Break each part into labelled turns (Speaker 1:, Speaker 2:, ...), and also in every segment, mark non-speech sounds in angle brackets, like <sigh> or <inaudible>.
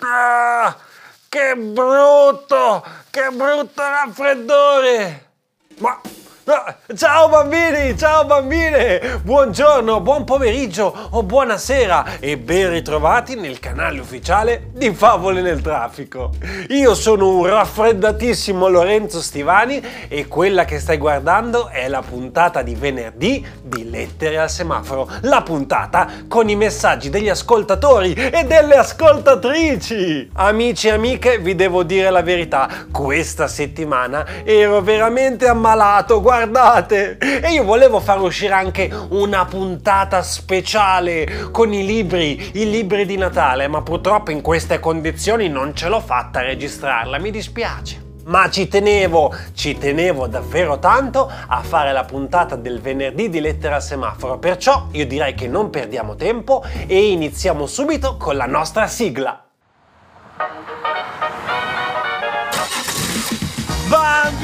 Speaker 1: Ah, che brutto! Che brutto raffreddore! Ma Ciao bambini, ciao bambine, buongiorno, buon pomeriggio o buonasera e ben ritrovati nel canale ufficiale di Favole nel Traffico. Io sono un raffreddatissimo Lorenzo Stivani e quella che stai guardando è la puntata di venerdì di Lettere al Semaforo, la puntata con i messaggi degli ascoltatori e delle ascoltatrici. Amici e amiche, vi devo dire la verità, questa settimana ero veramente ammalato, guardate! E io volevo far uscire anche una puntata speciale con i libri, i libri di Natale, ma purtroppo in queste condizioni non ce l'ho fatta a registrarla, mi dispiace. Ma ci tenevo, ci tenevo davvero tanto a fare la puntata del venerdì di Lettera Semaforo, perciò io direi che non perdiamo tempo e iniziamo subito con la nostra sigla.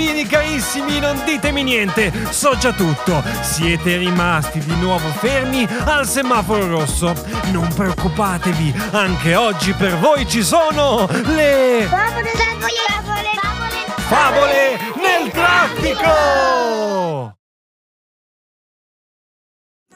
Speaker 2: Bambini carissimi, non ditemi niente, so già tutto. Siete rimasti di nuovo fermi al semaforo rosso. Non preoccupatevi, anche oggi per voi ci sono le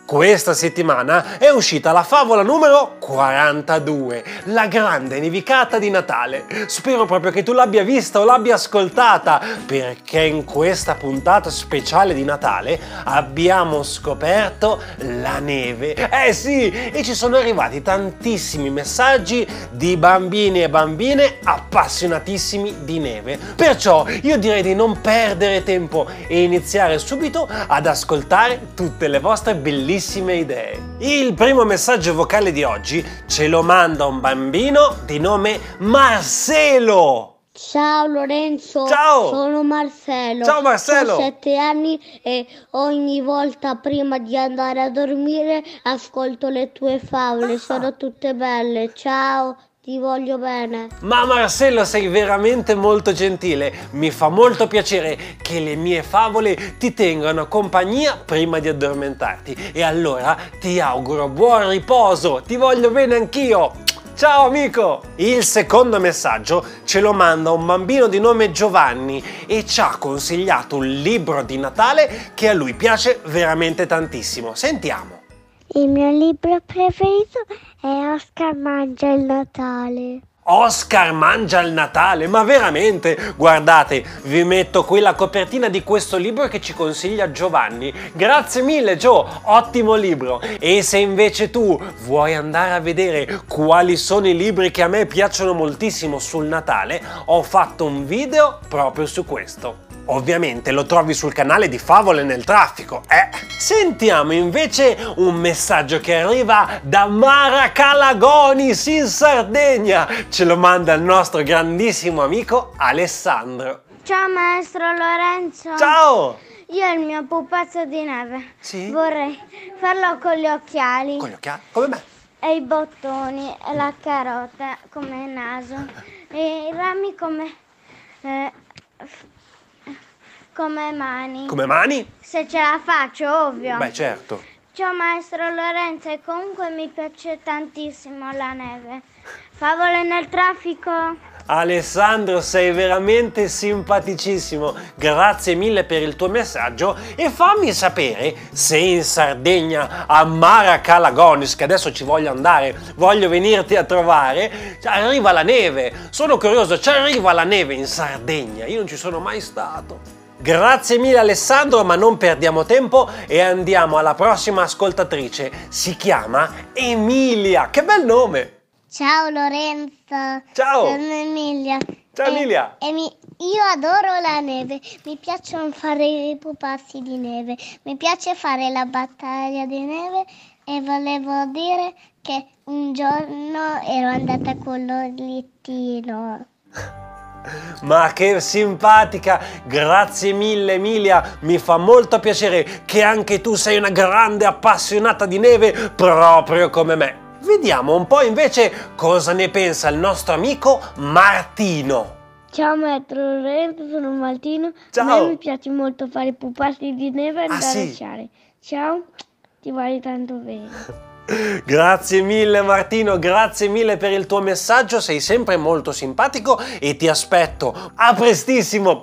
Speaker 1: Questa settimana è uscita la favola numero 42, la grande nevicata di Natale. Spero proprio che tu l'abbia vista o l'abbia ascoltata, perché in questa puntata speciale di Natale abbiamo scoperto la neve. Eh sì, e ci sono arrivati tantissimi messaggi di bambini e bambine appassionatissimi di neve. Perciò io direi di non perdere tempo e iniziare subito ad ascoltare tutte le vostre bellissime idee. Il primo messaggio vocale di oggi ce lo manda un bambino di nome Marcelo.
Speaker 3: Ciao Lorenzo,
Speaker 1: Ciao.
Speaker 3: sono Marcello.
Speaker 1: Ciao, Marcello.
Speaker 3: Ho sette anni e ogni volta prima di andare a dormire ascolto le tue favole, sono tutte belle. Ciao, ti voglio bene.
Speaker 1: Ma Marcello sei veramente molto gentile, mi fa molto piacere che le mie favole ti tengano compagnia prima di addormentarti e allora ti auguro buon riposo, ti voglio bene anch'io. Ciao amico! Il secondo messaggio ce lo manda un bambino di nome Giovanni e ci ha consigliato un libro di Natale che a lui piace veramente tantissimo. Sentiamo.
Speaker 3: Il mio libro preferito è Oscar mangia il Natale.
Speaker 1: Oscar mangia il Natale, ma veramente? Guardate, vi metto qui la copertina di questo libro che ci consiglia Giovanni. Grazie mille Gio, ottimo libro. E se invece tu vuoi andare a vedere quali sono i libri che a me piacciono moltissimo sul Natale, ho fatto un video proprio su questo. Ovviamente lo trovi sul canale di Favole nel traffico, eh? Sentiamo invece un messaggio che arriva da Mara Calagonis in Sardegna. Ce lo manda il nostro grandissimo amico Alessandro.
Speaker 3: Ciao maestro Lorenzo.
Speaker 1: Ciao!
Speaker 3: Io il mio pupazzo di neve.
Speaker 1: Sì?
Speaker 3: Vorrei farlo con gli occhiali.
Speaker 1: Con gli occhiali? Come me?
Speaker 3: e i bottoni e la carota come naso <laughs> e i rami come eh, come mani.
Speaker 1: Come mani?
Speaker 3: Se ce la faccio, ovvio.
Speaker 1: Beh, certo.
Speaker 3: Ciao maestro Lorenzo e comunque mi piace tantissimo la neve. Favole nel traffico?
Speaker 1: Alessandro, sei veramente simpaticissimo. Grazie mille per il tuo messaggio e fammi sapere se in Sardegna a Mara Calagonis, che adesso ci voglio andare, voglio venirti a trovare, arriva la neve. Sono curioso, ci arriva la neve in Sardegna? Io non ci sono mai stato. Grazie mille Alessandro, ma non perdiamo tempo e andiamo alla prossima ascoltatrice. Si chiama Emilia. Che bel nome!
Speaker 3: Ciao Lorenzo.
Speaker 1: Ciao.
Speaker 3: Sono Emilia.
Speaker 1: Ciao,
Speaker 3: E-
Speaker 1: Emilia.
Speaker 3: e mi- io adoro la neve, mi piacciono fare i pupazzi di neve, mi piace fare la battaglia di neve e volevo dire che un giorno ero andata con l'olittino. <laughs>
Speaker 1: Ma che simpatica! Grazie mille Emilia, mi fa molto piacere che anche tu sei una grande appassionata di neve proprio come me. Vediamo un po' invece cosa ne pensa il nostro amico Martino.
Speaker 3: Ciao maestro Lorenzo, sono Martino.
Speaker 1: Ciao.
Speaker 3: A me mi piace molto fare pupazzi di neve e
Speaker 1: Ah,
Speaker 3: andare
Speaker 1: sì?
Speaker 3: a sciare. Ciao, ti voglio tanto bene. <laughs>
Speaker 1: Grazie mille Martino, grazie mille per il tuo messaggio, sei sempre molto simpatico e ti aspetto. A prestissimo!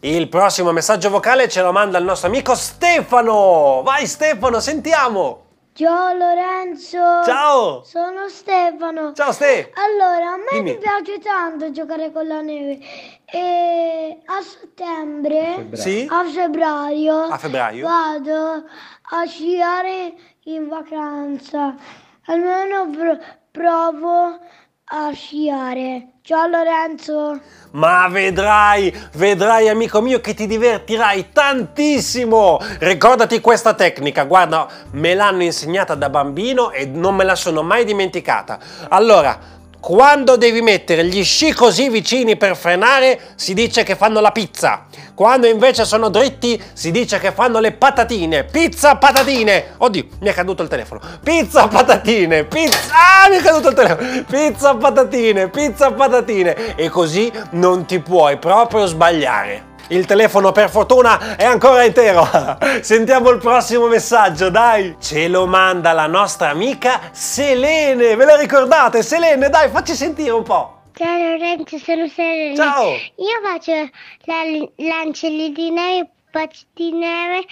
Speaker 1: Il prossimo messaggio vocale ce lo manda il nostro amico Stefano. Vai Stefano, sentiamo.
Speaker 3: Ciao Lorenzo.
Speaker 1: Ciao.
Speaker 3: Sono Stefano.
Speaker 1: Ciao Ste.
Speaker 3: Allora, a me
Speaker 1: Dimmi.
Speaker 3: mi piace tanto giocare con la neve. E a settembre,
Speaker 1: Sì?
Speaker 3: a febbraio,
Speaker 1: A febbraio?
Speaker 3: vado a sciare in vacanza. Almeno pro- provo a sciare. Ciao Lorenzo.
Speaker 1: Ma vedrai, vedrai amico mio che ti divertirai tantissimo. Ricordati questa tecnica, guarda, me l'hanno insegnata da bambino e non me la sono mai dimenticata. Allora, quando devi mettere gli sci così vicini per frenare, si dice che fanno la pizza. Quando invece sono dritti, si dice che fanno le patatine. Pizza, patatine. Oddio, mi è caduto il telefono. Pizza, patatine. Pizza. Ah, mi è caduto il telefono. Pizza, patatine. Pizza, patatine. E così non ti puoi proprio sbagliare. Il telefono per fortuna è ancora intero. <laughs> Sentiamo il prossimo messaggio, dai. Ce lo manda la nostra amica Selene. Ve la ricordate? Selene, dai, facci sentire un po'.
Speaker 3: Ciao Lorenzo, sono Serena.
Speaker 1: Ciao.
Speaker 3: Io faccio la lancelli di neve, pazzi di neve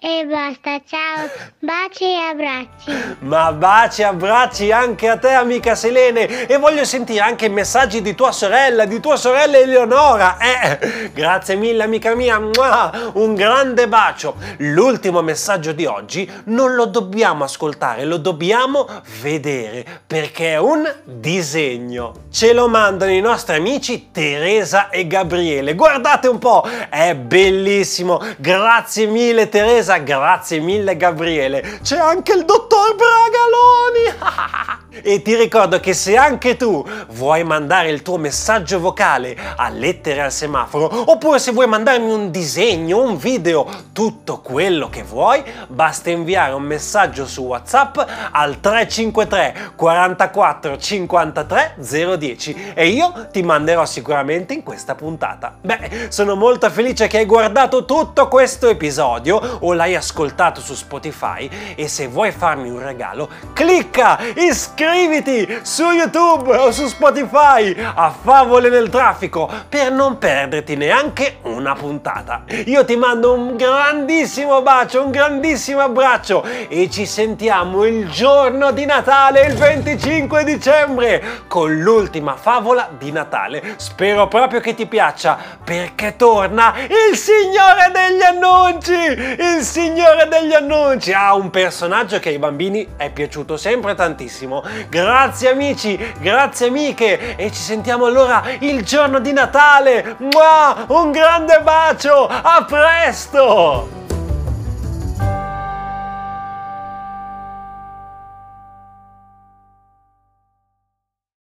Speaker 3: e basta. Ciao, baci e abbracci.
Speaker 1: Ma baci e abbracci anche a te, amica Selene. E voglio sentire anche i messaggi di tua sorella, di tua sorella Eleonora. Eh, grazie mille, amica mia. Un grande bacio. L'ultimo messaggio di oggi non lo dobbiamo ascoltare, lo dobbiamo vedere perché è un disegno. Ce lo mandano i nostri amici Teresa e Gabriele. Guardate un po', è bellissimo. Grazie mille, Teresa. Grazie mille, Gabriele. C'è anche il dottor Bragaloni. <laughs> E ti ricordo che se anche tu vuoi mandare il tuo messaggio vocale a lettere al semaforo, oppure se vuoi mandarmi un disegno, un video, tutto quello che vuoi, basta inviare un messaggio su WhatsApp al 353 44 53 010 e io ti manderò sicuramente in questa puntata. Beh, sono molto felice che hai guardato tutto questo episodio o l'hai ascoltato su Spotify e se vuoi farmi un regalo, clicca, iscriviti su YouTube o su Spotify a Favole nel traffico per non perderti neanche una puntata. Io ti mando un grandissimo bacio, un grandissimo abbraccio e ci sentiamo il giorno di Natale, il 25 dicembre, con l'ultima favola di Natale. Spero proprio che ti piaccia perché torna il Signore degli Annunci! Il Signore degli Annunci! Ha un personaggio che ai bambini è piaciuto sempre tantissimo. Grazie amici, grazie amiche e ci sentiamo allora il giorno di Natale. Mua! Un grande bacio, a presto!